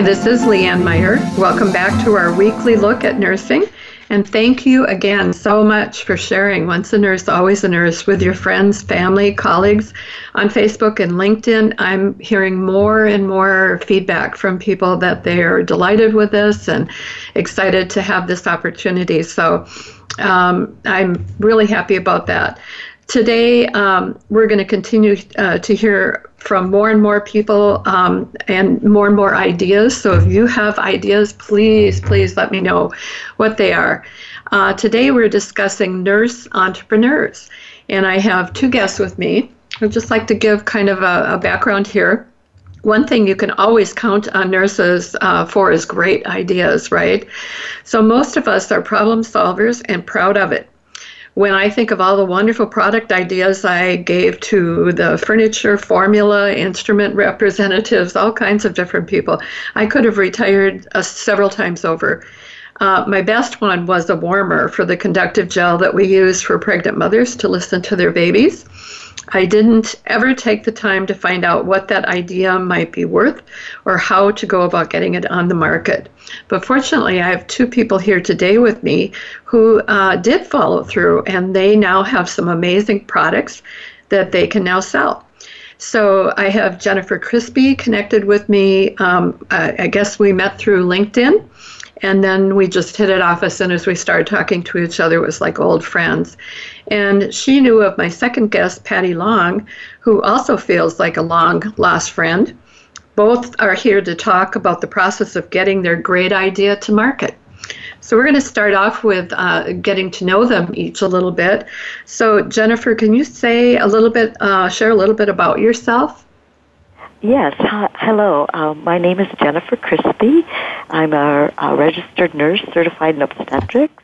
Hi, this is Leanne Meyer. Welcome back to our weekly look at nursing. And thank you again so much for sharing Once a Nurse, Always a Nurse with your friends, family, colleagues on Facebook and LinkedIn. I'm hearing more and more feedback from people that they are delighted with this and excited to have this opportunity. So um, I'm really happy about that. Today, um, we're going to continue uh, to hear from more and more people um, and more and more ideas. So if you have ideas, please, please let me know what they are. Uh, today, we're discussing nurse entrepreneurs. And I have two guests with me. I'd just like to give kind of a, a background here one thing you can always count on nurses uh, for is great ideas, right? So most of us are problem solvers and proud of it when I think of all the wonderful product ideas I gave to the furniture formula, instrument representatives, all kinds of different people, I could have retired uh, several times over. Uh, my best one was a warmer for the conductive gel that we use for pregnant mothers to listen to their babies. I didn't ever take the time to find out what that idea might be worth or how to go about getting it on the market. But fortunately, I have two people here today with me who uh, did follow through, and they now have some amazing products that they can now sell. So I have Jennifer Krispi connected with me. Um, I, I guess we met through LinkedIn. And then we just hit it off as soon as we started talking to each other. It was like old friends. And she knew of my second guest, Patty Long, who also feels like a long lost friend. Both are here to talk about the process of getting their great idea to market. So we're going to start off with uh, getting to know them each a little bit. So Jennifer, can you say a little bit, uh, share a little bit about yourself? Yes. Hi, hello. Uh, my name is Jennifer Krispi. I'm a, a registered nurse certified in obstetrics.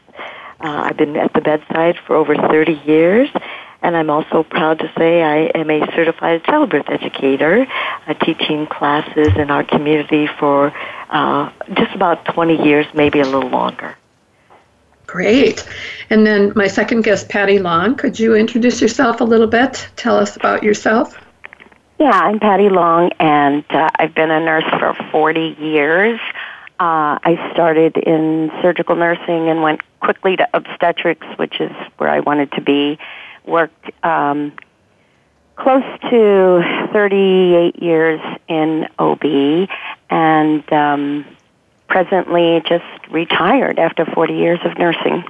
Uh, I've been at the bedside for over 30 years, and I'm also proud to say I am a certified childbirth educator, uh, teaching classes in our community for uh, just about 20 years, maybe a little longer. Great. And then my second guest, Patty Long. Could you introduce yourself a little bit? Tell us about yourself. Yeah, I'm Patty Long, and uh, I've been a nurse for 40 years. Uh, I started in surgical nursing and went quickly to obstetrics, which is where I wanted to be. Worked um, close to 38 years in OB, and um, presently just retired after 40 years of nursing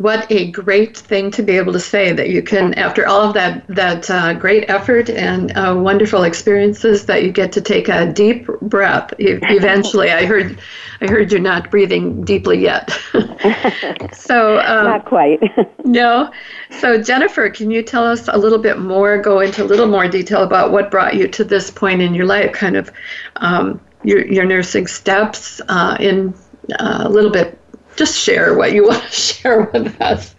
what a great thing to be able to say that you can, after all of that that uh, great effort and uh, wonderful experiences, that you get to take a deep breath. Eventually, I heard, I heard you're not breathing deeply yet. so um, not quite. no. So Jennifer, can you tell us a little bit more? Go into a little more detail about what brought you to this point in your life, kind of um, your your nursing steps uh, in uh, a little bit just share what you want to share with us.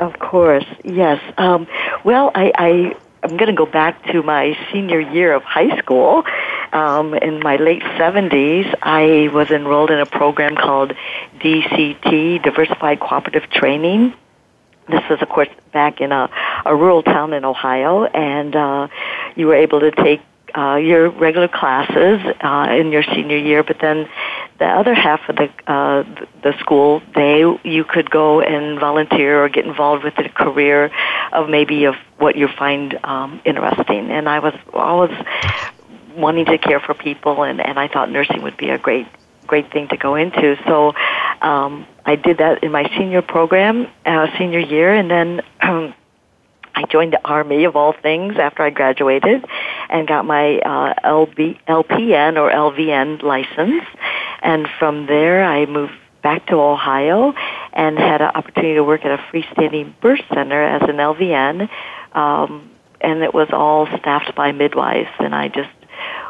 Of course, yes. Um, well, I, I I'm going to go back to my senior year of high school. Um, in my late 70s, I was enrolled in a program called DCT, Diversified Cooperative Training. This was, of course, back in a, a rural town in Ohio, and uh, you were able to take uh, your regular classes uh, in your senior year, but then the other half of the uh, the school they you could go and volunteer or get involved with a career of maybe of what you find um, interesting. And I was always wanting to care for people, and and I thought nursing would be a great great thing to go into. So um, I did that in my senior program, uh, senior year, and then. Um, I joined the Army of all things after I graduated and got my uh, LB, LPN or LVN license. And from there, I moved back to Ohio and had an opportunity to work at a freestanding birth center as an LVN. Um, and it was all staffed by midwives, and I just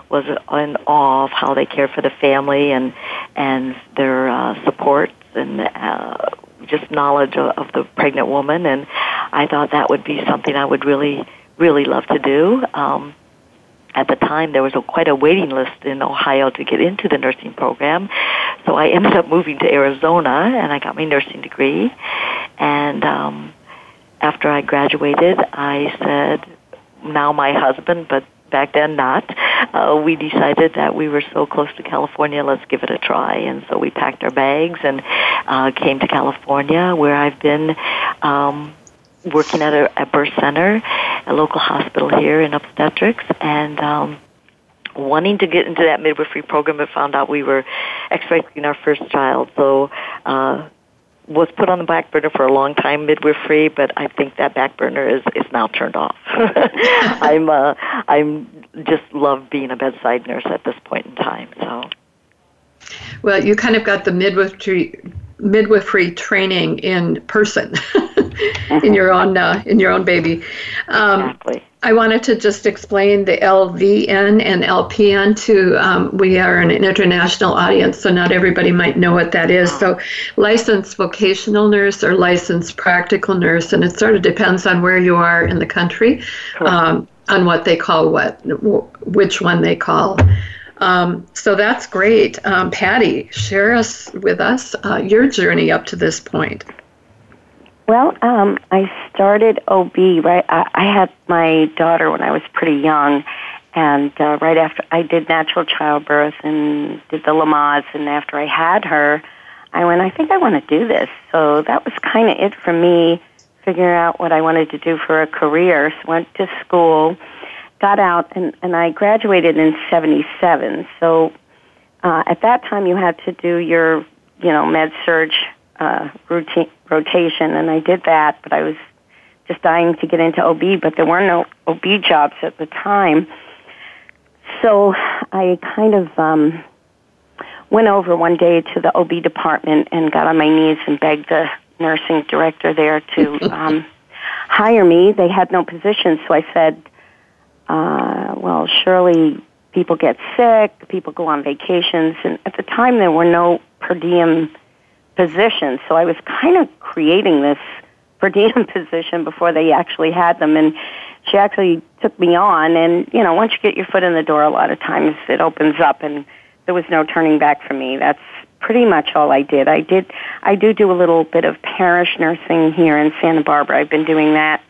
was in awe of how they care for the family and and their uh, supports and uh, just knowledge of, the pregnant woman. And I thought that would be something I would really really love to do. Um, at the time, there was a, quite a waiting list in Ohio to get into the nursing program. So I ended up moving to Arizona, and I got my nursing degree. And um, after I graduated, I said, now my husband, but back then not, uh, we decided that we were so close to California, let's give it a try. And so we packed our bags and uh, came to California, where I've been um, working at a, a birth center, a local hospital here in obstetrics, and um, wanting to get into that midwifery program, but found out we were expecting our first child. So uh, was put on the back burner for a long time, midwifery, but I think that back burner is is now turned off. I'm uh, I'm just love being a bedside nurse at this point in time. So. Well, you kind of got the midwifery midwifery training in person in your own uh, in your own baby. Um, exactly. I wanted to just explain the LVN and LPN to um, we are an international audience, so not everybody might know what that is. So, licensed vocational nurse or licensed practical nurse, and it sort of depends on where you are in the country, um, on what they call what, which one they call. Um, so that's great. Um, Patty, share us with us uh, your journey up to this point. Well, um, I started OB right. I, I had my daughter when I was pretty young, and uh, right after I did natural childbirth and did the Lamaze, and after I had her, I went. I think I want to do this. So that was kind of it for me, figuring out what I wanted to do for a career. So went to school got out and, and I graduated in 77. So uh, at that time you had to do your, you know, med surg uh, routine, rotation, and I did that, but I was just dying to get into OB, but there were no OB jobs at the time. So I kind of um, went over one day to the OB department and got on my knees and begged the nursing director there to um, hire me. They had no position, so I said, uh, well, surely people get sick, people go on vacations, and at the time there were no per diem positions, so I was kind of creating this per diem position before they actually had them, and she actually took me on, and you know, once you get your foot in the door, a lot of times it opens up, and there was no turning back for me. That's pretty much all I did. I did, I do do a little bit of parish nursing here in Santa Barbara. I've been doing that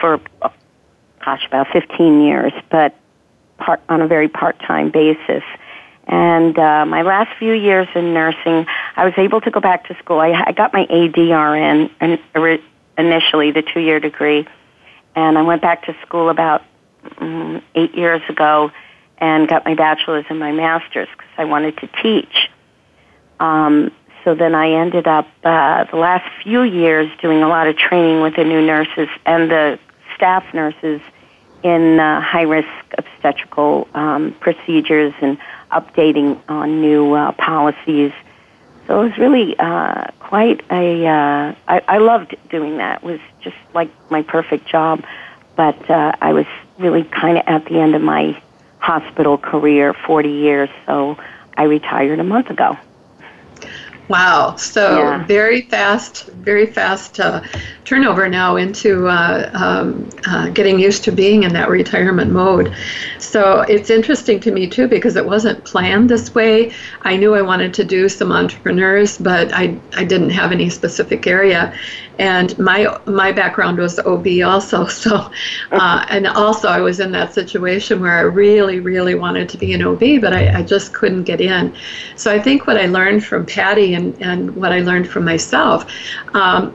for gosh, about 15 years, but part, on a very part-time basis. And uh, my last few years in nursing, I was able to go back to school. I, I got my ADRN initially, the two-year degree, and I went back to school about um, eight years ago and got my bachelor's and my master's because I wanted to teach. Um, so then I ended up uh, the last few years doing a lot of training with the new nurses and the staff nurses in uh, high risk obstetrical um, procedures and updating on new uh, policies. So it was really uh, quite a. Uh, I, I loved doing that. It was just like my perfect job. But uh, I was really kind of at the end of my hospital career, 40 years, so I retired a month ago. Wow. So yeah. very fast, very fast uh, turnover now into uh, um, uh, getting used to being in that retirement mode. So it's interesting to me too because it wasn't planned this way. I knew I wanted to do some entrepreneurs, but I, I didn't have any specific area and my my background was OB also. So, uh, and also I was in that situation where I really, really wanted to be an OB, but I, I just couldn't get in. So I think what I learned from Patty and and what I learned from myself. Um,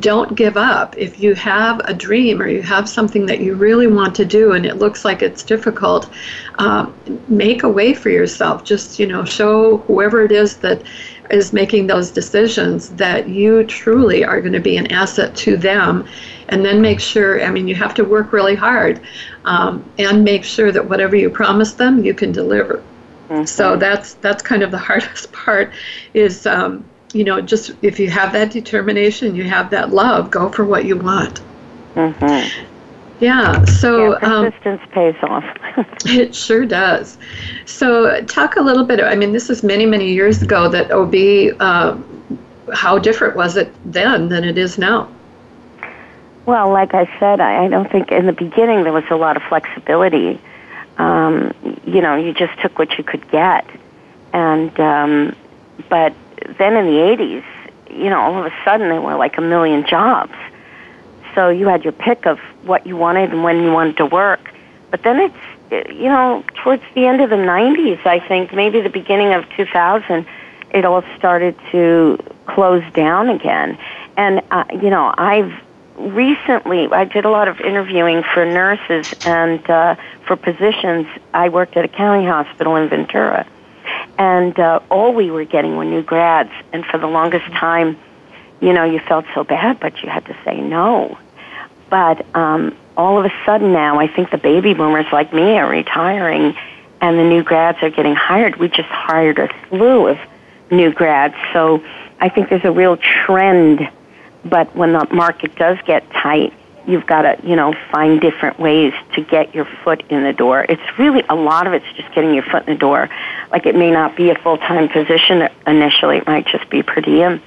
don't give up. If you have a dream or you have something that you really want to do and it looks like it's difficult, um, make a way for yourself. Just you know, show whoever it is that is making those decisions that you truly are going to be an asset to them and then make sure i mean you have to work really hard um, and make sure that whatever you promise them you can deliver mm-hmm. so that's that's kind of the hardest part is um, you know just if you have that determination you have that love go for what you want mm-hmm. Yeah, so yeah, um, persistence um, pays off. it sure does. So, talk a little bit. I mean, this is many, many years ago that OB. Uh, how different was it then than it is now? Well, like I said, I, I don't think in the beginning there was a lot of flexibility. Um, you know, you just took what you could get, and um, but then in the '80s, you know, all of a sudden there were like a million jobs so you had your pick of what you wanted and when you wanted to work. But then it's, you know, towards the end of the 90s, I think, maybe the beginning of 2000, it all started to close down again. And, uh, you know, I've recently, I did a lot of interviewing for nurses and uh, for positions. I worked at a county hospital in Ventura. And uh, all we were getting were new grads. And for the longest time, you know, you felt so bad, but you had to say no. But um, all of a sudden now, I think the baby boomers like me are retiring, and the new grads are getting hired. We just hired a slew of new grads, so I think there's a real trend. But when the market does get tight, you've got to, you know, find different ways to get your foot in the door. It's really a lot of it's just getting your foot in the door. Like it may not be a full time position initially; it might just be per diem.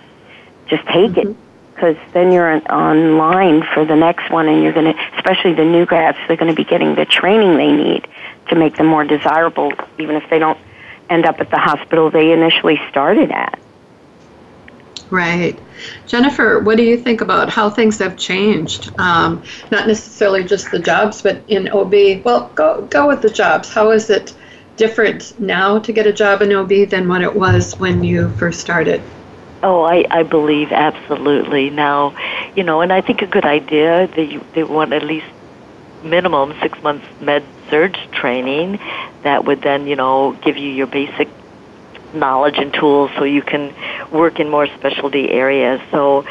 Just take mm-hmm. it because then you're online for the next one and you're going to especially the new grads they're going to be getting the training they need to make them more desirable even if they don't end up at the hospital they initially started at right. Jennifer what do you think about how things have changed? Um, not necessarily just the jobs but in ob well go, go with the jobs. How is it different now to get a job in ob than what it was when you first started? Oh, I, I believe absolutely. Now, you know, and I think a good idea that you, they want at least minimum six months med surg training that would then, you know, give you your basic knowledge and tools so you can work in more specialty areas. So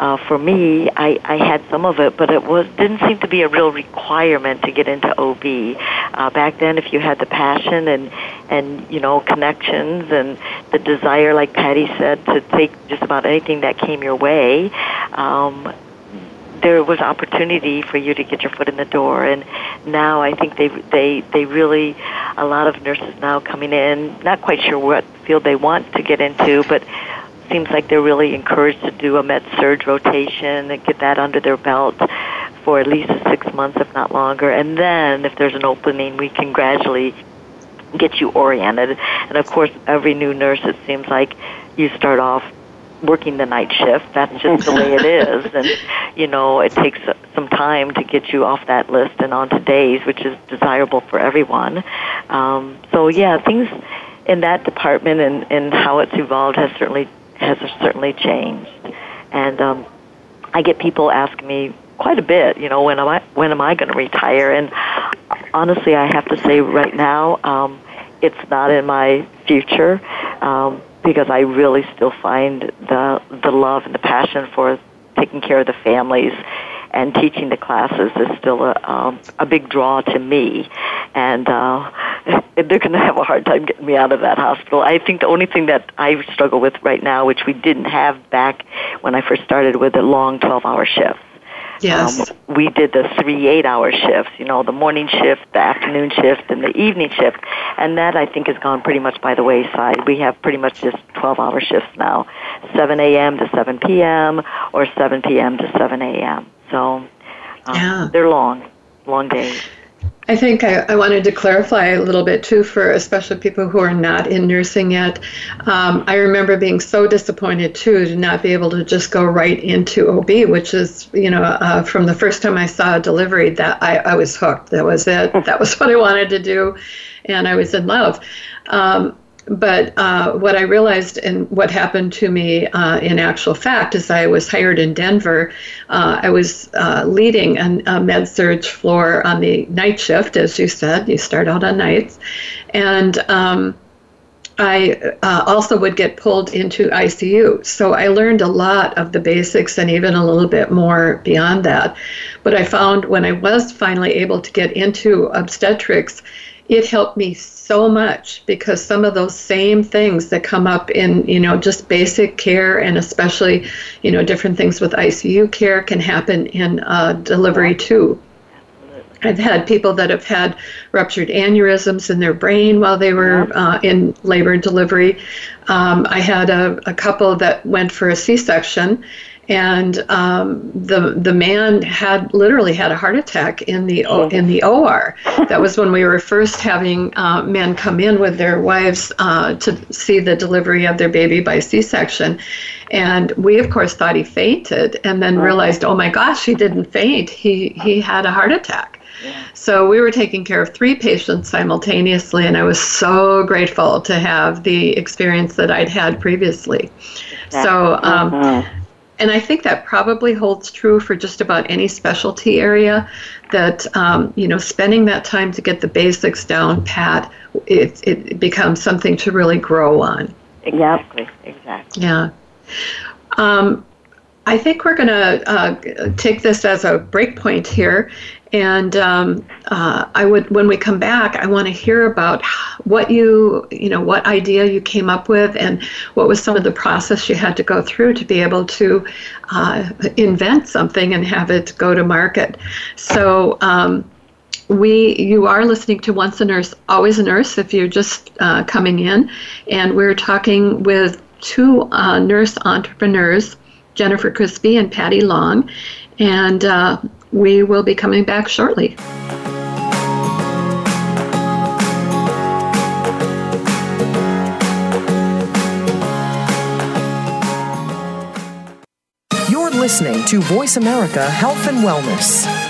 uh, for me, I, I had some of it, but it was didn't seem to be a real requirement to get into OB. Uh, back then, if you had the passion and and you know connections and the desire, like Patty said, to take just about anything that came your way, um, there was opportunity for you to get your foot in the door and now I think they they they really a lot of nurses now coming in not quite sure what field they want to get into but seems like they're really encouraged to do a med surg rotation and get that under their belt for at least six months if not longer. And then if there's an opening we can gradually get you oriented. And of course every new nurse it seems like you start off working the night shift. That's just the way it is, and you know it takes some time to get you off that list and onto days, which is desirable for everyone. Um, so yeah, things in that department and, and how it's evolved has certainly has certainly changed, and um, I get people asking me quite a bit. You know, when am I when am I going to retire? And honestly, I have to say right now. Um, it's not in my future. Um, because I really still find the the love and the passion for taking care of the families and teaching the classes is still a um, a big draw to me, and uh, they're going to have a hard time getting me out of that hospital. I think the only thing that I struggle with right now, which we didn't have back when I first started, with the long twelve hour shifts. Yes. Um, we did the three eight hour shifts, you know, the morning shift, the afternoon shift, and the evening shift. And that, I think, has gone pretty much by the wayside. We have pretty much just 12 hour shifts now 7 a.m. to 7 p.m. or 7 p.m. to 7 a.m. So um, yeah. they're long, long days. I think I, I, wanted to clarify a little bit too for especially people who are not in nursing yet. Um, I remember being so disappointed too to not be able to just go right into OB, which is, you know, uh, from the first time I saw a delivery, that I, I was hooked. That was it. That was what I wanted to do, and I was in love. Um, but uh, what I realized and what happened to me uh, in actual fact is I was hired in Denver. Uh, I was uh, leading a, a med surg floor on the night shift, as you said. You start out on nights. And um, I uh, also would get pulled into ICU. So I learned a lot of the basics and even a little bit more beyond that. But I found when I was finally able to get into obstetrics, it helped me so much because some of those same things that come up in you know just basic care and especially you know different things with ICU care can happen in uh, delivery too. I've had people that have had ruptured aneurysms in their brain while they were uh, in labor and delivery. Um, I had a, a couple that went for a C section and um, the the man had literally had a heart attack in the o, in the OR. That was when we were first having uh, men come in with their wives uh, to see the delivery of their baby by C-section, and we of course thought he fainted, and then realized, oh my gosh, he didn't faint. He he had a heart attack. So we were taking care of three patients simultaneously, and I was so grateful to have the experience that I'd had previously. So. Um, mm-hmm and I think that probably holds true for just about any specialty area. That um, you know, spending that time to get the basics down pat, it it becomes something to really grow on. Exactly. Exactly. Yeah. Um, I think we're going to uh, take this as a break point here, and um, uh, I would, when we come back, I want to hear about what you, you know, what idea you came up with, and what was some of the process you had to go through to be able to uh, invent something and have it go to market. So. Um, we you are listening to once a nurse always a nurse if you're just uh, coming in and we're talking with two uh, nurse entrepreneurs jennifer krispi and patty long and uh, we will be coming back shortly. You're listening to Voice America Health and Wellness.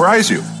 surprise you.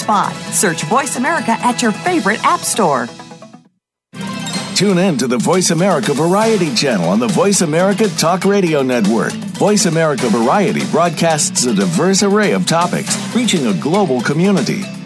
spot Search Voice America at your favorite app store. Tune in to the Voice America Variety channel on the Voice America Talk Radio Network. Voice America Variety broadcasts a diverse array of topics, reaching a global community.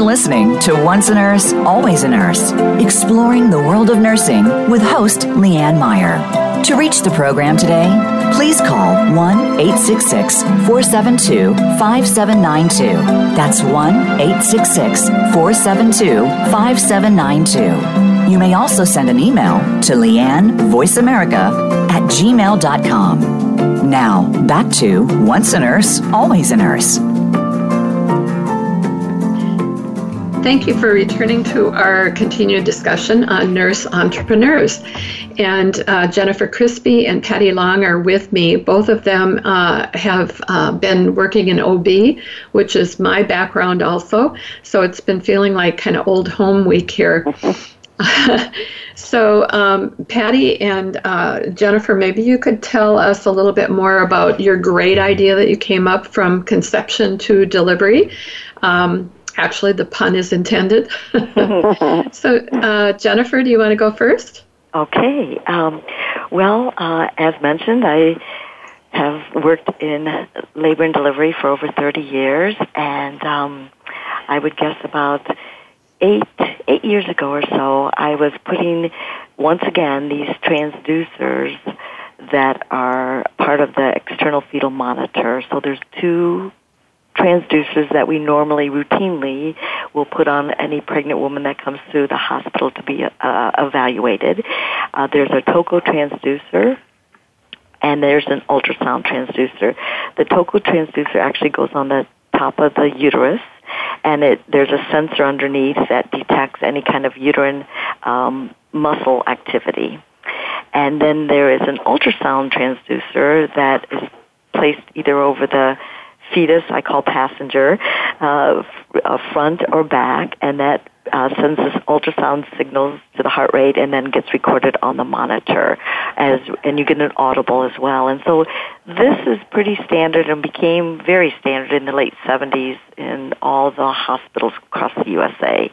You are listening to Once a Nurse, Always a Nurse, exploring the world of nursing with host Leanne Meyer. To reach the program today, please call 1 866 472 5792. That's 1 866 472 5792. You may also send an email to Leanne Voiceamerica at gmail.com. Now, back to Once a Nurse, Always a Nurse. Thank you for returning to our continued discussion on nurse entrepreneurs. And uh, Jennifer Krispi and Patty Long are with me. Both of them uh, have uh, been working in OB, which is my background also. So it's been feeling like kind of old home week here. so, um, Patty and uh, Jennifer, maybe you could tell us a little bit more about your great idea that you came up from conception to delivery. Um, Actually, the pun is intended. so, uh, Jennifer, do you want to go first? Okay. Um, well, uh, as mentioned, I have worked in labor and delivery for over 30 years, and um, I would guess about eight eight years ago or so, I was putting once again these transducers that are part of the external fetal monitor. So there's two transducers that we normally routinely will put on any pregnant woman that comes through the hospital to be uh, evaluated. Uh, there's a TOCO transducer and there's an ultrasound transducer. The TOCO transducer actually goes on the top of the uterus and it, there's a sensor underneath that detects any kind of uterine um, muscle activity. And then there is an ultrasound transducer that is placed either over the fetus, I call passenger, uh, uh, front or back, and that uh, sends this ultrasound signals to the heart rate and then gets recorded on the monitor as and you get an audible as well. And so this is pretty standard and became very standard in the late 70s in all the hospitals across the USA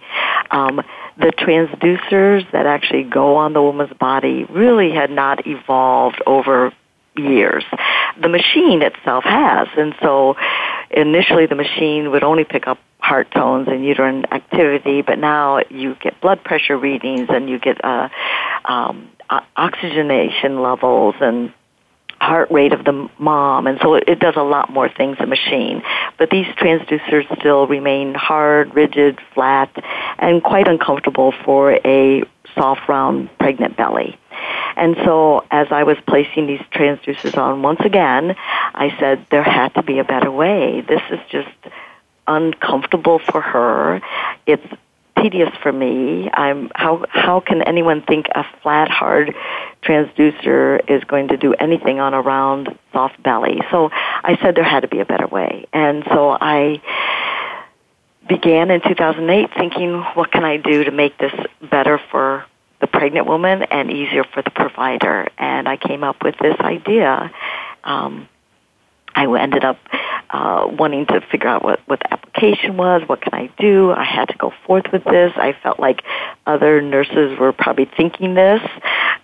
um, the transducers that actually go on the woman's body really had not evolved over years. The machine itself has, and so initially the machine would only pick up heart tones and uterine activity, but now you get blood pressure readings and you get uh, um, oxygenation levels and heart rate of the mom, and so it does a lot more things, the machine. But these transducers still remain hard, rigid, flat, and quite uncomfortable for a soft, round, pregnant belly. And so as I was placing these transducers on once again, I said there had to be a better way. This is just uncomfortable for her. It's tedious for me. I'm how how can anyone think a flat hard transducer is going to do anything on a round soft belly? So I said there had to be a better way. And so I began in 2008 thinking what can I do to make this better for the pregnant woman and easier for the provider. And I came up with this idea. Um, I ended up uh, wanting to figure out what, what the application was, what can I do. I had to go forth with this. I felt like other nurses were probably thinking this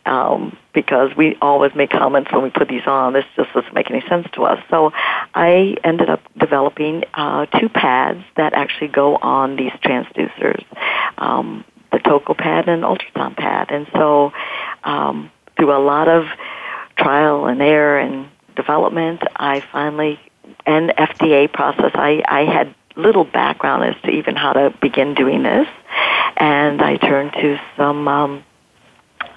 um, because we always make comments when we put these on. This just doesn't make any sense to us. So I ended up developing uh, two pads that actually go on these transducers. Um, the Toco pad and ultrasound pad. And so, um, through a lot of trial and error and development, I finally, and FDA process, I, I had little background as to even how to begin doing this. And I turned to some um,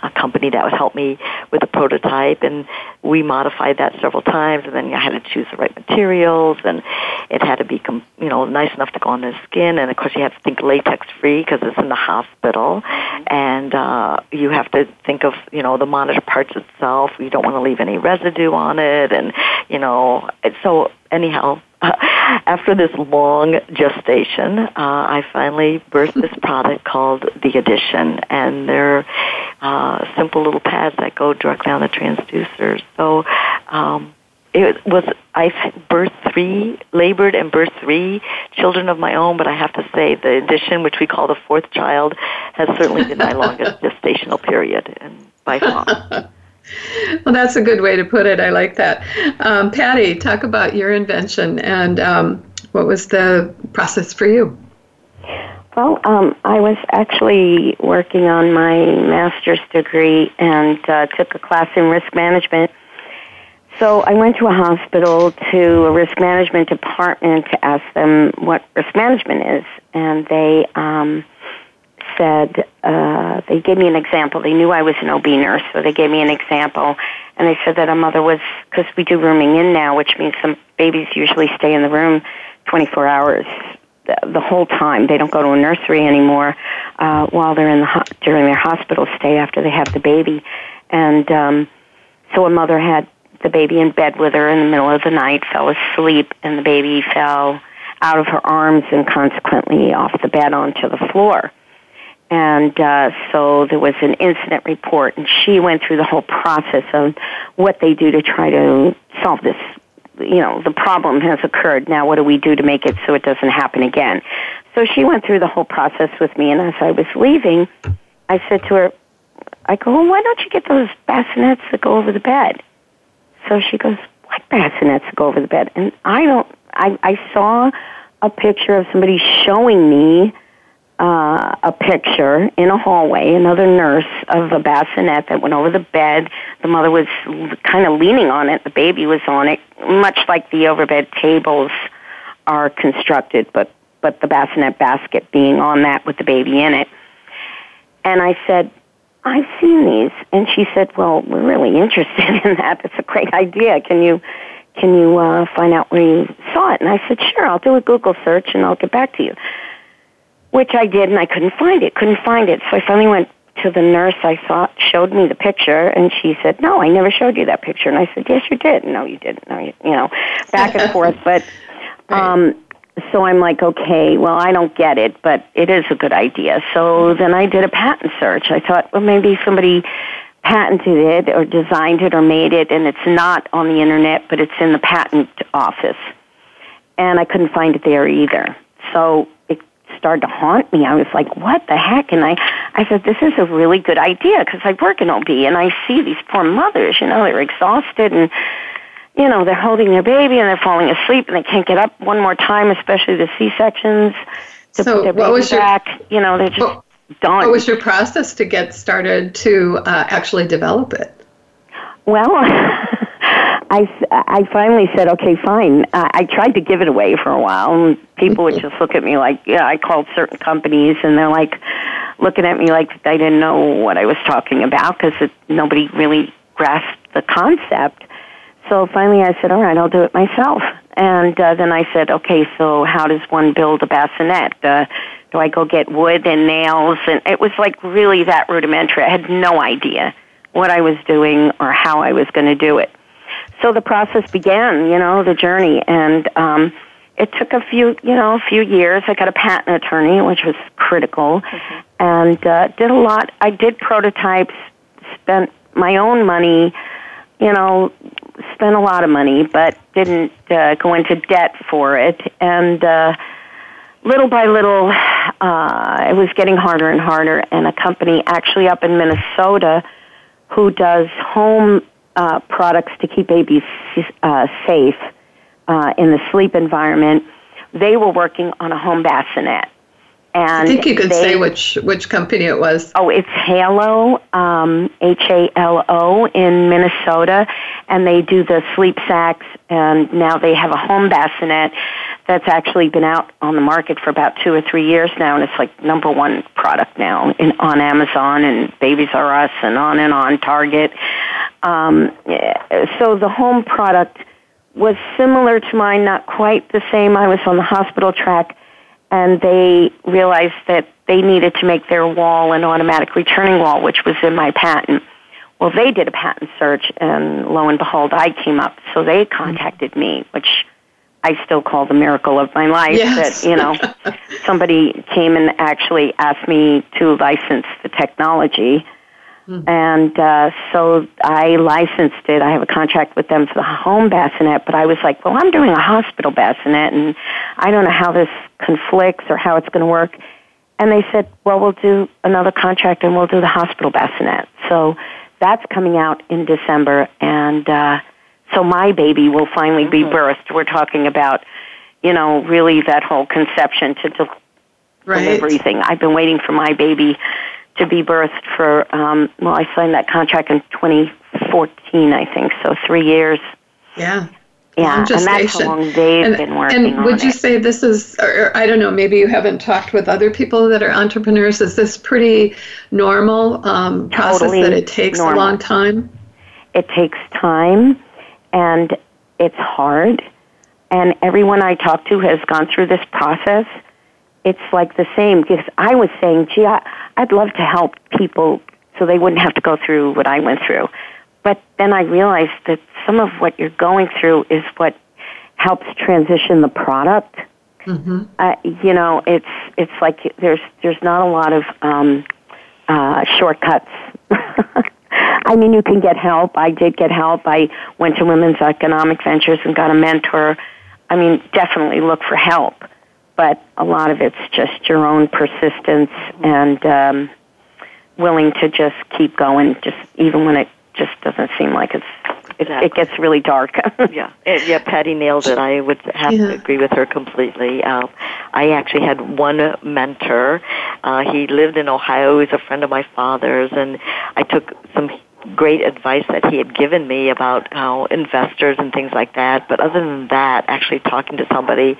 a company that would help me with a prototype and we modified that several times and then I had to choose the right materials and it had to be you know nice enough to go on the skin and of course you have to think latex free because it's in the hospital and uh you have to think of you know the monitor parts itself. You don't want to leave any residue on it and you know so anyhow after this long gestation, uh, I finally birthed this product called the Addition, and they're uh, simple little pads that go directly on the transducers. So um, it was I've birthed three, labored and birthed three children of my own, but I have to say the Addition, which we call the fourth child, has certainly been my longest gestational period, and by far. Well, that's a good way to put it. I like that. Um, Patty, talk about your invention and um, what was the process for you? Well, um, I was actually working on my master's degree and uh, took a class in risk management. So I went to a hospital to a risk management department to ask them what risk management is, and they um, said uh, they gave me an example. They knew I was an OB nurse, so they gave me an example, and they said that a mother was because we do rooming in now, which means some babies usually stay in the room 24 hours the, the whole time. They don't go to a nursery anymore uh, while they're in the during their hospital stay after they have the baby, and um, so a mother had the baby in bed with her in the middle of the night, fell asleep, and the baby fell out of her arms and consequently off the bed onto the floor. And uh, so there was an incident report, and she went through the whole process of what they do to try to solve this. You know, the problem has occurred. Now, what do we do to make it so it doesn't happen again? So she went through the whole process with me, and as I was leaving, I said to her, I go, well, why don't you get those bassinets that go over the bed? So she goes, what bassinets that go over the bed? And I don't, I, I saw a picture of somebody showing me uh, a picture in a hallway, another nurse of a bassinet that went over the bed. The mother was kind of leaning on it. The baby was on it, much like the overbed tables are constructed, but but the bassinet basket being on that with the baby in it. And I said, I've seen these. And she said, Well, we're really interested in that. That's a great idea. Can you can you uh, find out where you saw it? And I said, Sure, I'll do a Google search and I'll get back to you. Which I did, and I couldn't find it. Couldn't find it. So I finally went to the nurse I saw showed me the picture, and she said, "No, I never showed you that picture." And I said, "Yes, you did." No, you didn't. No, you, you know, back and forth. But um, so I'm like, okay, well, I don't get it, but it is a good idea. So then I did a patent search. I thought, well, maybe somebody patented it or designed it or made it, and it's not on the internet, but it's in the patent office. And I couldn't find it there either. So started to haunt me. I was like, what the heck? And I, I said, this is a really good idea because I work in OB and I see these poor mothers, you know, they're exhausted and you know, they're holding their baby and they're falling asleep and they can't get up one more time, especially the C sections to so put their baby your, back. You know, they're just what, done. What was your process to get started to uh, actually develop it? Well, I, I finally said, okay, fine. Uh, I tried to give it away for a while, and people would just look at me like, yeah, I called certain companies, and they're like looking at me like I didn't know what I was talking about because nobody really grasped the concept. So finally I said, all right, I'll do it myself. And uh, then I said, okay, so how does one build a bassinet? Uh, do I go get wood and nails? And it was like really that rudimentary. I had no idea what I was doing or how I was going to do it. So the process began, you know, the journey. And um, it took a few, you know, a few years. I got a patent attorney, which was critical, mm-hmm. and uh, did a lot. I did prototypes, spent my own money, you know, spent a lot of money, but didn't uh, go into debt for it. And uh, little by little, uh, it was getting harder and harder. And a company actually up in Minnesota who does home uh, products to keep babies uh, safe uh, in the sleep environment, they were working on a home bassinet. And I think you could they, say which which company it was. Oh, it's Halo, um, H A L O, in Minnesota, and they do the sleep sacks. And now they have a home bassinet that's actually been out on the market for about two or three years now, and it's like number one product now in, on Amazon and Babies R Us and on and on Target. Um, so the home product was similar to mine, not quite the same. I was on the hospital track and they realized that they needed to make their wall an automatic returning wall, which was in my patent. Well, they did a patent search, and lo and behold, I came up. So they contacted me, which I still call the miracle of my life. Yes. That you know, somebody came and actually asked me to license the technology, Mm-hmm. And uh, so I licensed it. I have a contract with them for the home bassinet, but I was like, well, I'm doing a hospital bassinet, and I don't know how this conflicts or how it's going to work. And they said, well, we'll do another contract and we'll do the hospital bassinet. So that's coming out in December, and uh, so my baby will finally be mm-hmm. birthed. We're talking about, you know, really that whole conception to del- right. everything. I've been waiting for my baby to be birthed for, um, well, I signed that contract in 2014, I think, so three years. Yeah. Yeah, and that's how long they've and, been working And would you it. say this is, or, I don't know, maybe you haven't talked with other people that are entrepreneurs. Is this pretty normal um, process totally that it takes normal. a long time? It takes time, and it's hard. And everyone I talk to has gone through this process. It's like the same because I was saying, gee, I, I'd love to help people so they wouldn't have to go through what I went through. But then I realized that some of what you're going through is what helps transition the product. Mm-hmm. Uh, you know, it's it's like there's there's not a lot of um, uh, shortcuts. I mean, you can get help. I did get help. I went to Women's Economic Ventures and got a mentor. I mean, definitely look for help but a lot of it's just your own persistence and um, willing to just keep going, just even when it just doesn't seem like it's exactly. it gets really dark. yeah, yeah. Patty nailed it. I would have yeah. to agree with her completely. Um, I actually had one mentor. Uh, he lived in Ohio. He's a friend of my father's, and I took some great advice that he had given me about how investors and things like that. But other than that, actually talking to somebody,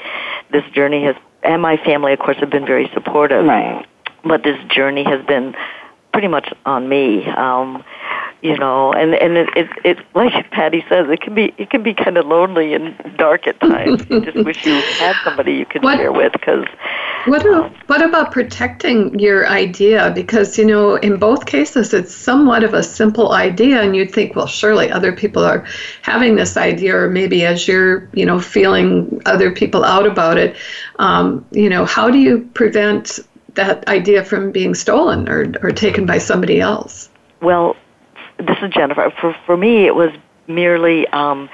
this journey has, and my family, of course, have been very supportive. Right. But this journey has been pretty much on me. Um, you know, and and it, it it like Patty says, it can be it can be kind of lonely and dark at times. you just wish you had somebody you could what, share with because. What um, what about protecting your idea? Because you know, in both cases, it's somewhat of a simple idea, and you'd think, well, surely other people are having this idea, or maybe as you're you know feeling other people out about it, um, you know, how do you prevent that idea from being stolen or, or taken by somebody else? Well, this is Jennifer. For for me, it was merely um,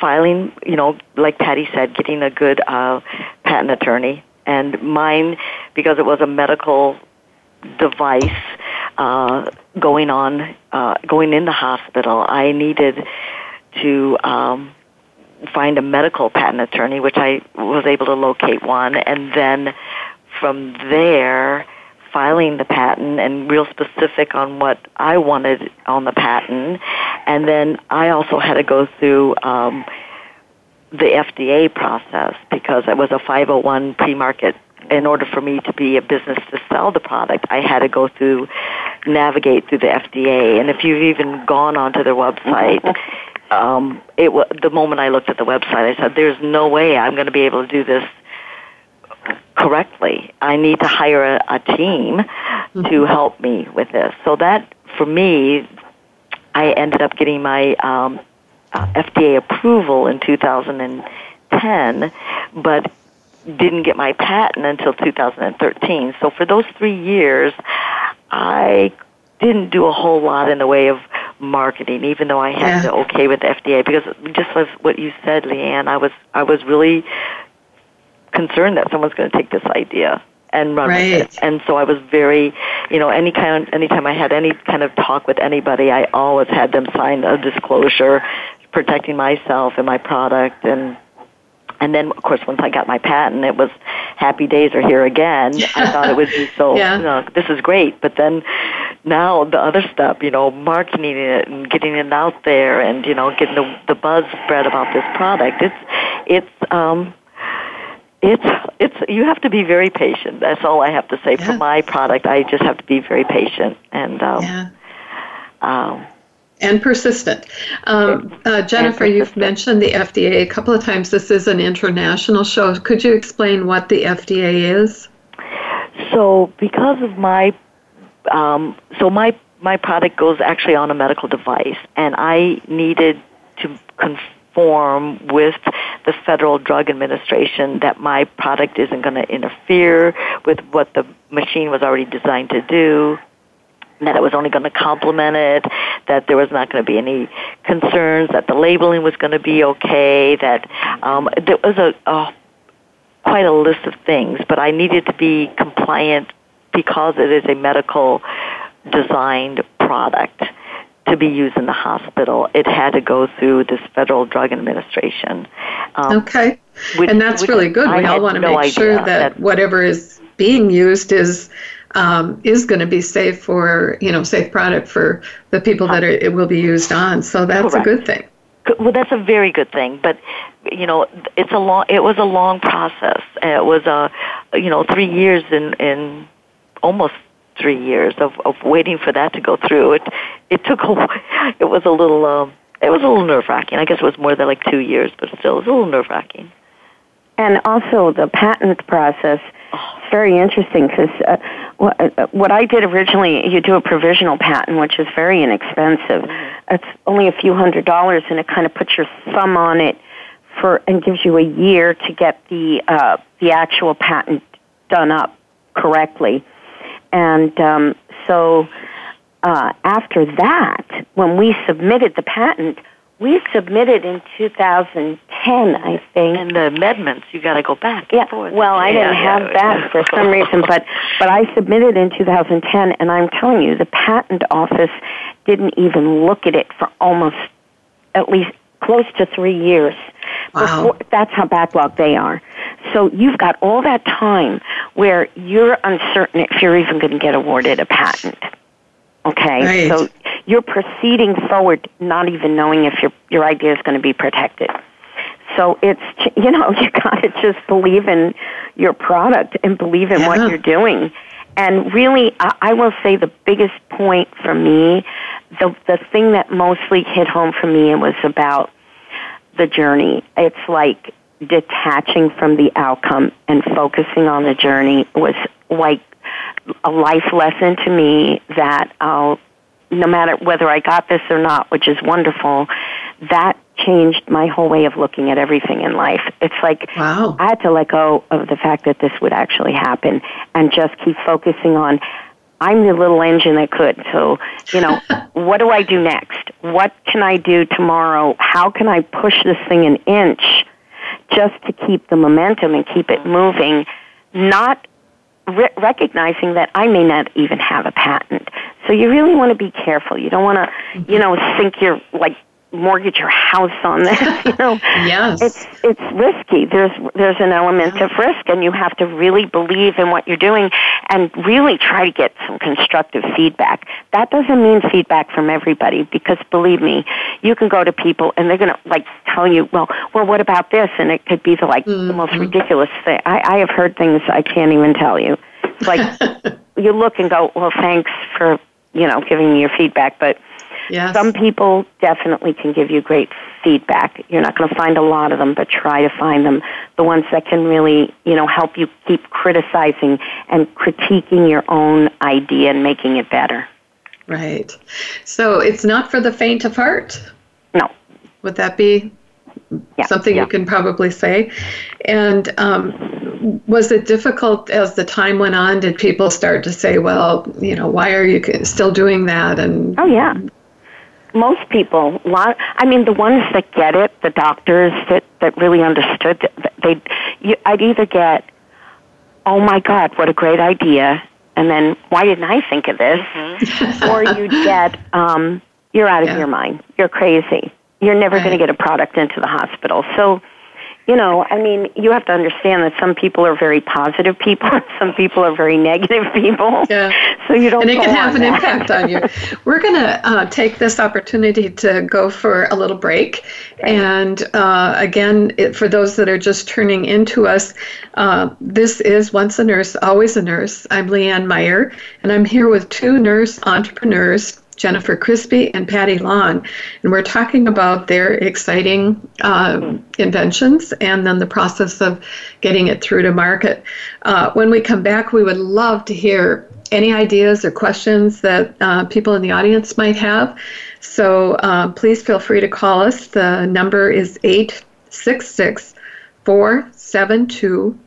filing. You know, like Patty said, getting a good uh, patent attorney, and mine because it was a medical device uh, going on, uh, going in the hospital. I needed to. Um, find a medical patent attorney, which I was able to locate one, and then from there, filing the patent and real specific on what I wanted on the patent. And then I also had to go through um, the FDA process because it was a 501 pre-market. In order for me to be a business to sell the product, I had to go through, navigate through the FDA. And if you've even gone onto their website, um, it w- the moment I looked at the website, I said, "There's no way I'm going to be able to do this correctly. I need to hire a, a team mm-hmm. to help me with this. So that, for me, I ended up getting my um, uh, FDA approval in 2010, but didn't get my patent until 2013. So for those three years, I didn't do a whole lot in the way of marketing, even though I had yeah. to okay with FDA because just as what you said, Leanne, I was I was really concerned that someone's going to take this idea and run right. with it. And so I was very, you know, any kind, anytime I had any kind of talk with anybody, I always had them sign a disclosure protecting myself and my product and and then, of course, once I got my patent, it was happy days are here again. I thought it would be so, yeah. you know, this is great. But then now the other step, you know, marketing it and getting it out there and, you know, getting the, the buzz spread about this product. It's, it's, um, it's it's you have to be very patient. That's all I have to say. Yeah. For my product, I just have to be very patient and um, yeah. Um, and persistent. Um, uh, Jennifer, persistent. you've mentioned the FDA a couple of times. This is an international show. Could you explain what the FDA is? So, because of my, um, so my my product goes actually on a medical device, and I needed to confirm conform with the Federal Drug Administration that my product isn't going to interfere with what the machine was already designed to do, that it was only going to complement it, that there was not going to be any concerns, that the labeling was going to be okay, that um, there was a, a quite a list of things, but I needed to be compliant because it is a medical designed product to be used in the hospital, it had to go through this Federal Drug Administration. Um, okay. Which, and that's really good. we all want to no make sure that, that, whatever is being used is um, is going to be safe for you know safe product for the people that are, it will be used on. So that's Correct. a good thing. Well, that's a very good thing, but you know, it's a long. It was a long process. It was a, you know, three years in in almost three years of, of waiting for that to go through. It it took a it was a little um, it was a little nerve wracking. I guess it was more than like two years, but still, it was a little nerve wracking. And also the patent process. It's very interesting because uh, what, uh, what I did originally, you do a provisional patent, which is very inexpensive. Mm-hmm. It's only a few hundred dollars, and it kind of puts your thumb on it for and gives you a year to get the uh, the actual patent done up correctly. And um, so uh, after that, when we submitted the patent, we submitted in 2010, I think. And the amendments, you got to go back. Yeah. Well, I didn't yeah, have yeah. that for some reason, but but I submitted in 2010, and I'm telling you, the patent office didn't even look at it for almost at least close to three years. Wow. Before, that's how backlogged they are. So you've got all that time where you're uncertain if you're even going to get awarded a patent. Okay, Right. so you're proceeding forward, not even knowing if your your idea is going to be protected. So it's you know you got to just believe in your product and believe in Yeah. what you're doing. And really, I, I will say the biggest point for me, the the thing that mostly hit home for me, it was about the journey. It's like detaching from the outcome and focusing on the journey was like a life lesson to me that uh, no matter whether I got this or not, which is wonderful, that changed my whole way of looking at everything in life. It's like Wow. I had to let go of the fact that this would actually happen and just keep focusing on I'm the little engine that could. So, you know, what do I do next? What can I do tomorrow? How can I push this thing an inch just to keep the momentum and keep it mm. moving, not re- recognizing that I may not even have a patent. So you really want to be careful. You don't want to, you mm-hmm. know, sink your like mortgage your house on this. You know, Yes. it's it's risky. There's there's an element of risk, and you have to really believe in what you're doing, and really try to get some constructive feedback. That doesn't mean feedback from everybody, because believe me, you can go to people and they're going to like tell you, well, well, what about this? And it could be the like the most mm-hmm. ridiculous thing. I, I have heard things I can't even tell you. It's like you look and go, well, thanks for you know giving me your feedback, but yes. some people definitely can give you great feedback. You're not going to find a lot of them, but try to find them. The ones that can really, you know, help you keep criticizing and critiquing your own idea and making it better. right. So it's not for the faint of heart. No. Would that be Yeah. something yeah. you can probably say? And um, was it difficult as the time went on? Did people start to say, well, you know, why are you still doing that? And Oh yeah. Most people, lot. I mean, the ones that get it, the doctors that that really understood, th- they, you, I'd either get, oh my God, what a great idea, and then why didn't I think of this, or you'd get, um, you're out of Yeah. your mind, you're crazy, you're never going to get a product into the hospital. So, you know, I mean, you have to understand that some people are very positive people, some people are very negative people. Yeah. So you don't. and it can have an that. impact on you. We're going to uh, take this opportunity to go for a little break. And uh, again, it, for those that are just turning into us, uh, this is Once a Nurse, Always a Nurse. I'm Leanne Meyer, and I'm here with two nurse entrepreneurs. Jennifer Krispi and Patty Long, and we're talking about their exciting uh, inventions and then the process of getting it through to market. Uh, when we come back, we would love to hear any ideas or questions that uh, people in the audience might have. So uh, please feel free to call us. The number is 866 472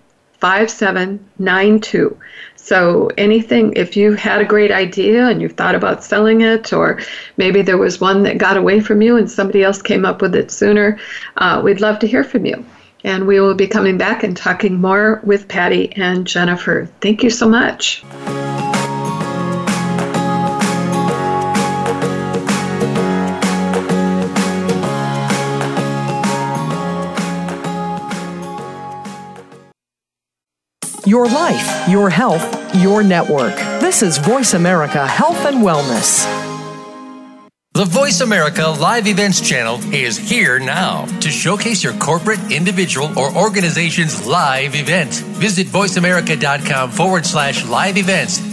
5792. So anything, if you had a great idea and you've thought about selling it, or maybe there was one that got away from you and somebody else came up with it sooner, uh, we'd love to hear from you. And we will be coming back and talking more with Patty and Jennifer. Thank you so much. Your life, your health, your network. This is Voice America Health and Wellness. The Voice America Live Events channel is here now to showcase your corporate, individual, or organization's live event. Visit voiceamerica.com forward slash live events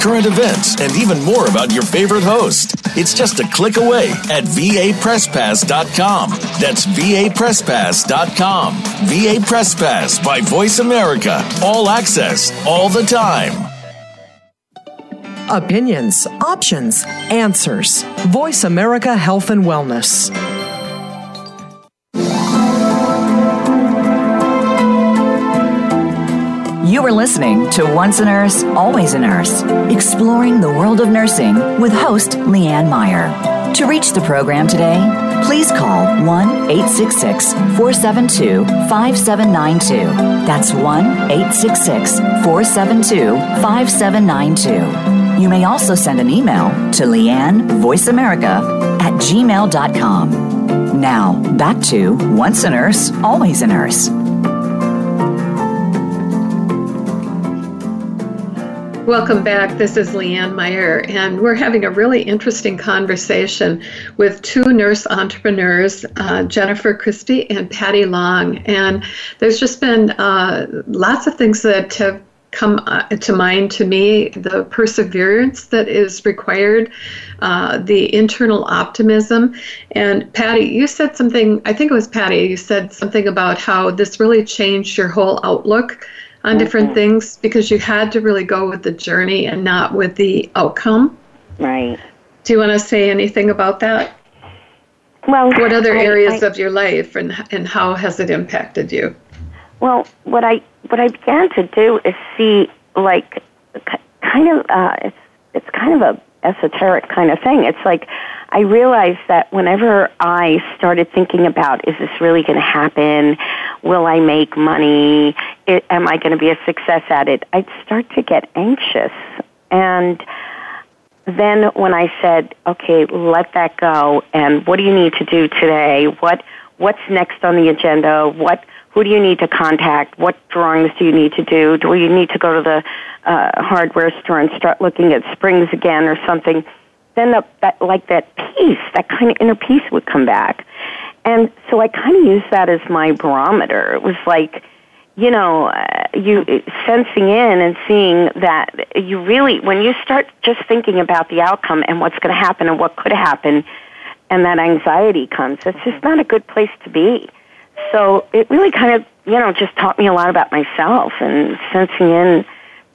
current events, and even more about your favorite host. It's just a click away at vapresspass.com. That's vapresspass.com. VA Press Pass by Voice America. All access, all the time. Opinions, options, answers. Voice America Health and Wellness. You are listening to Once a Nurse, Always a Nurse, exploring the world of nursing with host Leanne Meyer. To reach the program today, please call 1 866 472 5792. That's 1 866 472 5792. You may also send an email to Leanne VoiceAmerica at gmail.com. Now, back to Once a Nurse, Always a Nurse. Welcome back. This is Leanne Meyer, and we're having a really interesting conversation with two nurse entrepreneurs, uh, Jennifer Krispi and Patty Long. And there's just been uh, lots of things that have come uh, to mind to me the perseverance that is required, uh, the internal optimism. And Patty, you said something, I think it was Patty, you said something about how this really changed your whole outlook on different things because you had to really go with the journey and not with the outcome. Right. Do you want to say anything about that? Well, what other I, areas I, of your life and and how has it impacted you? Well, what I what I began to do is see like kind of uh, it's it's kind of a esoteric kind of thing. It's like I realized that whenever I started thinking about, is this really going to happen? Will I make money? It, am I going to be a success at it? I'd start to get anxious. And then when I said, okay, let that go, and what do you need to do today? What What's next on the agenda? What who do you need to contact? What drawings do you need to do? Do you need to go to the uh, hardware store and start looking at springs again or something? then the, that like that peace, that kind of inner peace would come back. And so I kind of used that as my barometer. It was like, you know, uh, you sensing in and seeing that you really, when you start just thinking about the outcome and what's going to happen and what could happen, and that anxiety comes, it's just not a good place to be. So it really kind of, you know, just taught me a lot about myself and sensing in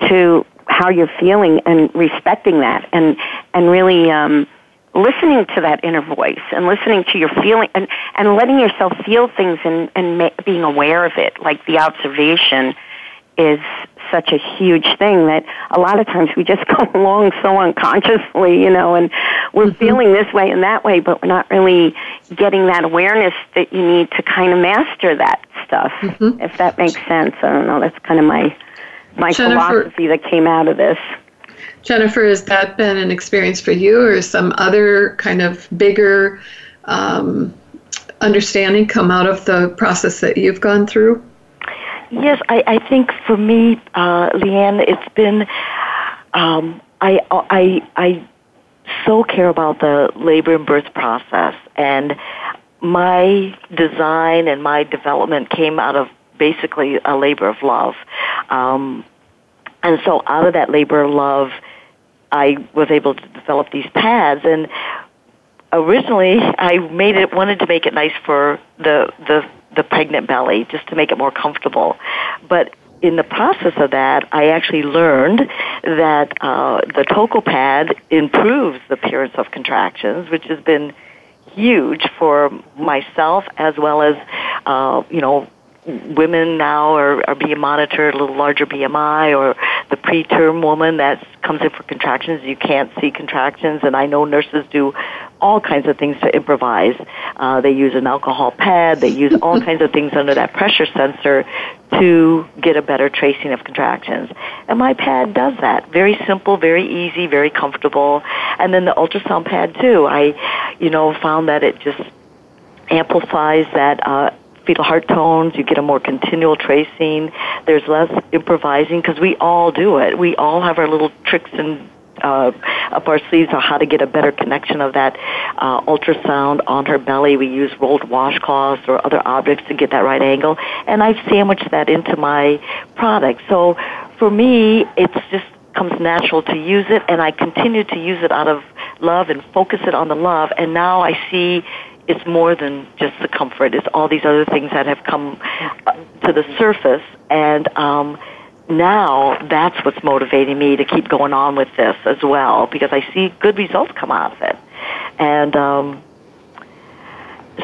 to how you're feeling and respecting that and and really um, listening to that inner voice and listening to your feeling and and letting yourself feel things and and ma- being aware of it like the observation is such a huge thing that a lot of times we just go along so unconsciously, you know, and we're mm-hmm. feeling this way and that way, but we're not really getting that awareness that you need to kind of master that stuff, mm-hmm. if that makes sense. I don't know, that's kind of my my Jennifer, philosophy that came out of this. Jennifer, has that been an experience for you, or some other kind of bigger um, understanding come out of the process that you've gone through? Yes, I, I think for me, uh, Leanne, it's been um, I I I so care about the labor and birth process, and my design and my development came out of basically a labor of love. Um, and so out of that labor of love, I was able to develop these pads. And originally, I made it wanted to make it nice for the the the pregnant belly, just to make it more comfortable. But in the process of that, I actually learned that uh, the Toco pad improves the appearance of contractions, which has been huge for myself as well as, uh, you know, women now are, are being monitored, a little larger BMI, or the preterm woman that comes in for contractions, you can't see contractions, and I know nurses do all kinds of things to improvise. Uh, they use an alcohol pad, they use all kinds of things under that pressure sensor to get a better tracing of contractions. And my pad does that. Very simple, very easy, very comfortable. And then the ultrasound pad too. I, you know, found that it just amplifies that uh, fetal heart tones. You get a more continual tracing. There's less improvising because we all do it. We all have our little tricks and uh, up our sleeves on how to get a better connection of that uh, ultrasound on her belly. We use rolled washcloths or other objects to get that right angle, and I've sandwiched that into my product. So for me, it's just comes natural to use it, and I continue to use it out of love and focus it on the love. And now I see it's more than just the comfort. It's all these other things that have come uh, to the surface, and um, now that's what's motivating me to keep going on with this as well because I see good results come out of it. And um,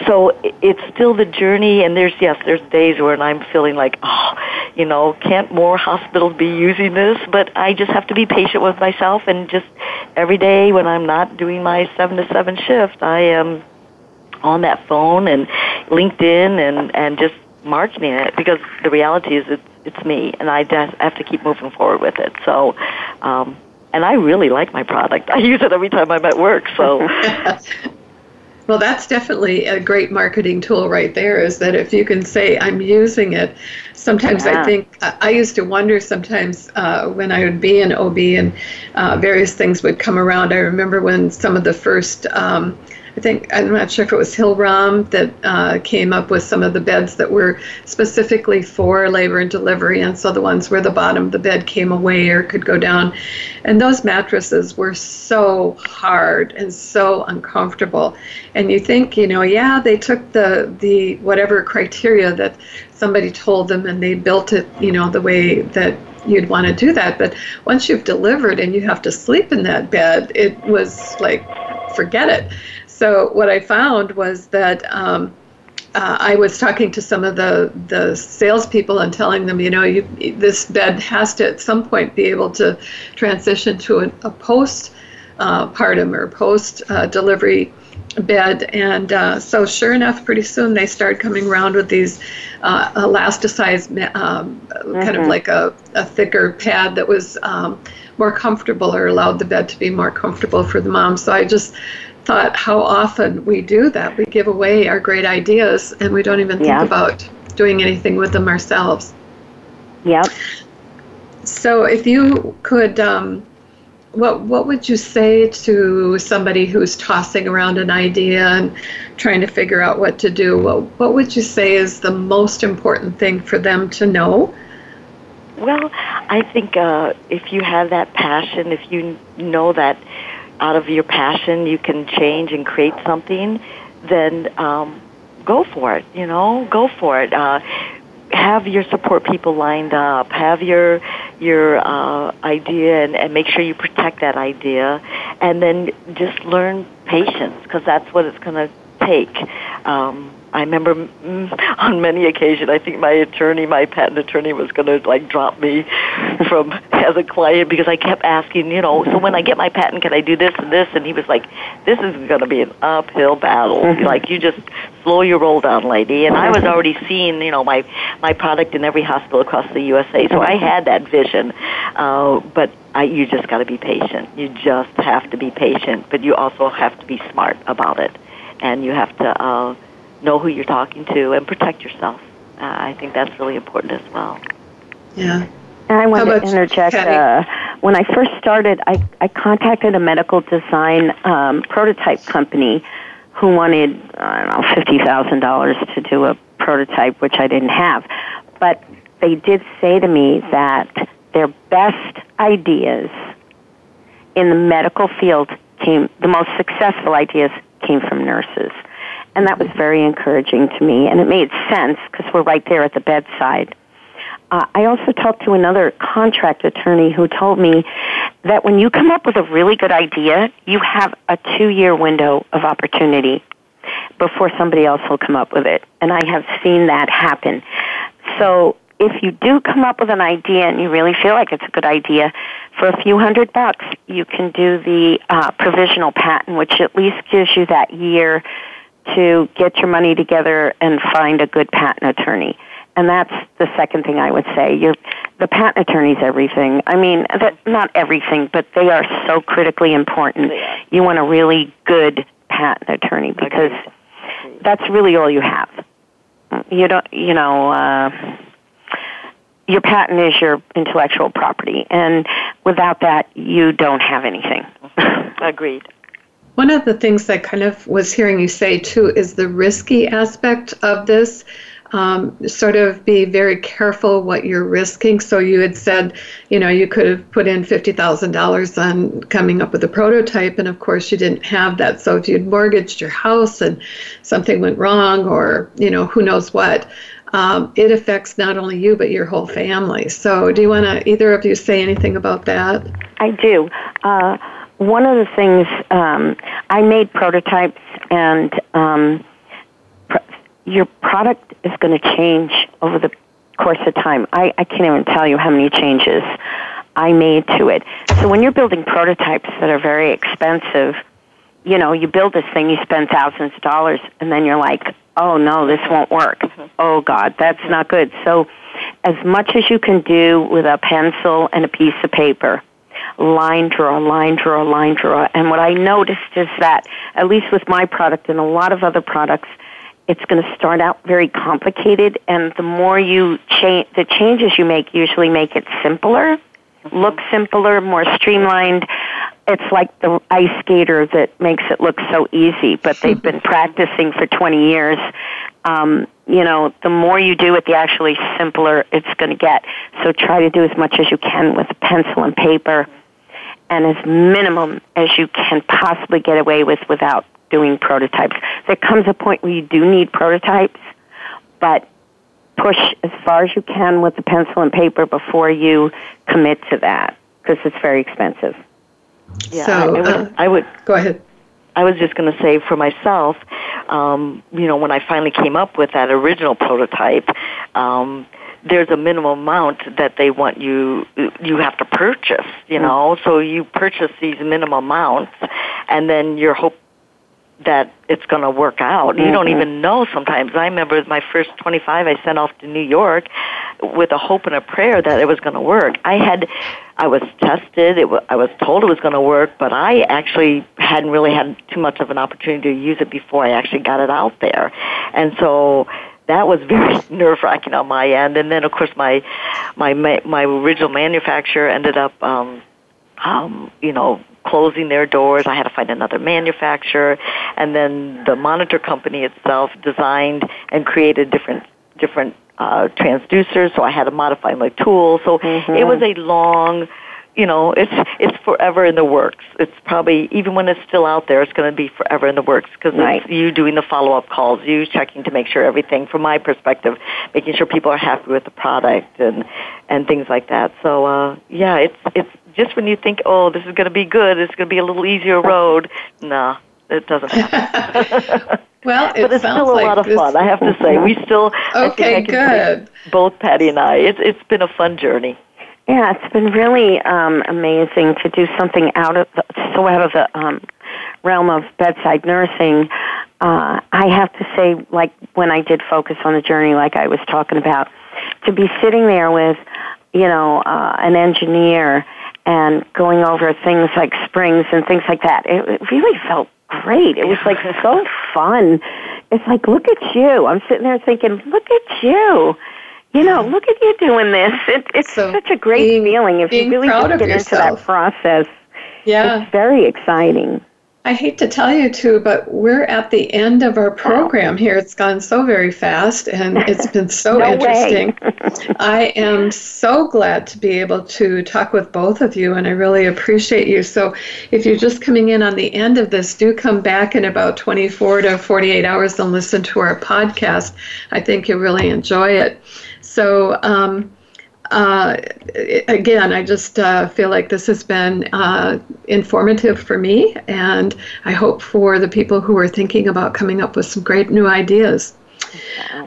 so it's still the journey, and there's, yes, there's days where I'm feeling like, oh, you know, can't more hospitals be using this? But I just have to be patient with myself and just every day when I'm not doing my 7 to 7 shift, I am on that phone and LinkedIn and, and just marketing it because the reality is it's it's me, and I just have to keep moving forward with it. So, um, and I really like my product. I use it every time I'm at work. So. well, that's definitely a great marketing tool right there. Is that if you can say I'm using it. Sometimes yeah. I think I used to wonder sometimes uh, when I would be in OB and uh, various things would come around. I remember when some of the first um, I think I'm not sure if it was Hillrom that uh, came up with some of the beds that were specifically for labor and delivery, and so the ones where the bottom of the bed came away or could go down, and those mattresses were so hard and so uncomfortable. And you think, you know, yeah, they took the the whatever criteria that somebody told them, and they built it, you know, the way that you'd want to do that. But once you've delivered and you have to sleep in that bed, it was like, forget it. So what I found was that um, uh, I was talking to some of the the salespeople and telling them, you know, you, this bed has to at some point be able to transition to a, a post uh, partum or post uh, delivery bed. And uh, so, sure enough, pretty soon they started coming around with these uh, elasticized, um, mm-hmm. kind of mm-hmm. like a, a thicker pad that was um, more comfortable or allowed the bed to be more comfortable for the mom. So I just thought how often we do that. We give away our great ideas and we don't even think yeah. about doing anything with them ourselves. Yep. So if you could, um, what what would you say to somebody who's tossing around an idea and trying to figure out what to do? What what would you say is the most important thing for them to know? Well, I think uh, if you have that passion, if you know that out of your passion you can change and create something, then um, go for it. You know, go for it. Uh, have your support people lined up. Have your your uh, idea and, and make sure you protect that idea, and then just learn patience because that's what it's going to take. Um, I remember mm, on many occasions, I think my attorney, my patent attorney, was going to like drop me from as a client because I kept asking, you know, so when I get my patent, can I do this and this? And he was like, this is going to be an uphill battle. Mm-hmm. Like you just slow your roll down, lady. And I was already seeing, you know, my my product in every hospital across the USA, so I had that vision. Uh, but I, you just got to be patient. You just have to be patient, but you also have to be smart about it, and you have to. Uh, know who you're talking to and protect yourself. Uh, I think that's really important as well. Yeah. And I want to interject. Uh, when I first started, I, I contacted a medical design um, prototype company who wanted, I don't know, $50,000 to do a prototype, which I didn't have. But they did say to me that their best ideas in the medical field came, the most successful ideas came from nurses. And that was very encouraging to me, and it made sense because we're right there at the bedside. Uh, I also talked to another contract attorney who told me that when you come up with a really good idea, you have a two year window of opportunity before somebody else will come up with it. And I have seen that happen. So if you do come up with an idea and you really feel like it's a good idea, for a few hundred bucks, you can do the uh, provisional patent, which at least gives you that year to get your money together and find a good patent attorney. And that's the second thing I would say. You're, the patent attorney's everything. I mean, not everything, but they are so critically important. You want a really good patent attorney because that's really all you have. You don't, you know, uh, your patent is your intellectual property, and without that, you don't have anything. Agreed. One of the things I kind of was hearing you say too is the risky aspect of this. Um, sort of be very careful what you're risking. So you had said, you know, you could have put in fifty thousand dollars on coming up with a prototype, and of course you didn't have that. So if you'd mortgaged your house and something went wrong, or you know, who knows what, um, it affects not only you but your whole family. So do you want to either of you say anything about that? I do. Uh, one of the things um, I made prototypes, and um, pr- your product is going to change over the course of time. I, I can't even tell you how many changes I made to it. So when you're building prototypes that are very expensive, you know, you build this thing, you spend thousands of dollars, and then you're like, oh no, this won't work. Mm-hmm. Oh God, that's not good. So as much as you can do with a pencil and a piece of paper, line draw, line draw, line draw. And what I noticed is that, at least with my product and a lot of other products, it's going to start out very complicated, and the more you change, the changes you make usually make it simpler, look simpler, more streamlined. It's like the ice skater that makes it look so easy, but they've been practicing for 20 years. Um, you know, the more you do it, the actually simpler it's going to get. So try to do as much as you can with pencil and paper and as minimum as you can possibly get away with without doing prototypes. There comes a point where you do need prototypes, but push as far as you can with the pencil and paper before you commit to that because it's very expensive. Yeah, So, I, I would, uh, I would Go ahead. I was just going to say for myself, um, you know, when I finally came up with that original prototype, um, there's a minimum amount that they want you you have to purchase. You know, so you purchase these minimum amounts, and then you're hope that it's going to work out. You don't even know sometimes. I remember my first 25 I sent off to New York with a hope and a prayer that it was going to work. I had I was tested, it I was told it was going to work, but I actually hadn't really had too much of an opportunity to use it before I actually got it out there. And so that was very nerve wracking on my end. And then, of course, my my my original manufacturer ended up, um, um, you know, closing their doors. I had to find another manufacturer, and then the monitor company itself designed and created different different uh, transducers. So I had to modify my tool. So it was a long you know, it's it's forever in the works. It's probably even when it's still out there, it's going to be forever in the works because Right. it's you doing the follow up calls, you checking to make sure everything, from my perspective, making sure people are happy with the product and and things like that. So uh, yeah, it's it's just when you think, oh, this is going to be good, it's going to be a little easier road. No, it doesn't happen. Well, it but it's sounds still a like lot of this- fun. I have to say, we still I think Okay, I can good. Both Patty and I, it's it's been a fun journey. Yeah, it's been really um, amazing to do something out of the, so out of the um, realm of bedside nursing. Uh, I have to say, like when I did focus on the journey, like I was talking about, to be sitting there with, you know, uh, an engineer and going over things like springs and things like that, it, it really felt great. It was like so fun. It's like, look at you. I'm sitting there thinking, look at you. You know, look at you doing this. It, it's So such a great being- feeling if you really proud just of get into that process. Yeah. It's very exciting. I hate to tell you too, but we're at the end of our program here. It's gone so very fast and it's been so No interesting. I am so glad to be able to talk with both of you and I really appreciate you. So if you're just coming in on the end of this, do come back in about 24 to 48 hours and listen to our podcast. I think you'll really enjoy it. So, um, uh, again, I just uh, feel like this has been uh, informative for me, and I hope for the people who are thinking about coming up with some great new ideas.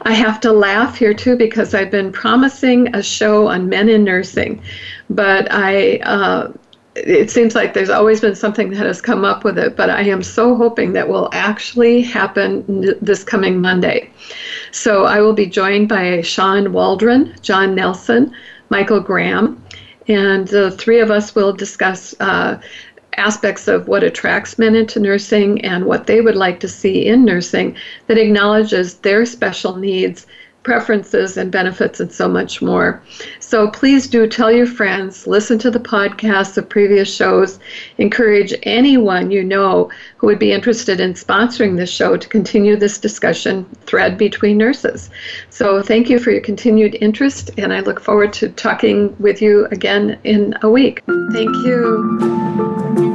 I have to laugh here too because I've been promising a show on men in nursing, but I. Uh, it seems like there's always been something that has come up with it, but I am so hoping that will actually happen this coming Monday. So I will be joined by Sean Waldron, John Nelson, Michael Graham, and the three of us will discuss uh, aspects of what attracts men into nursing and what they would like to see in nursing that acknowledges their special needs preferences and benefits and so much more. So please do tell your friends, listen to the podcasts of previous shows, encourage anyone you know who would be interested in sponsoring this show to continue this discussion thread between nurses. So thank you for your continued interest, and I look forward to talking with you again in a week. Thank you.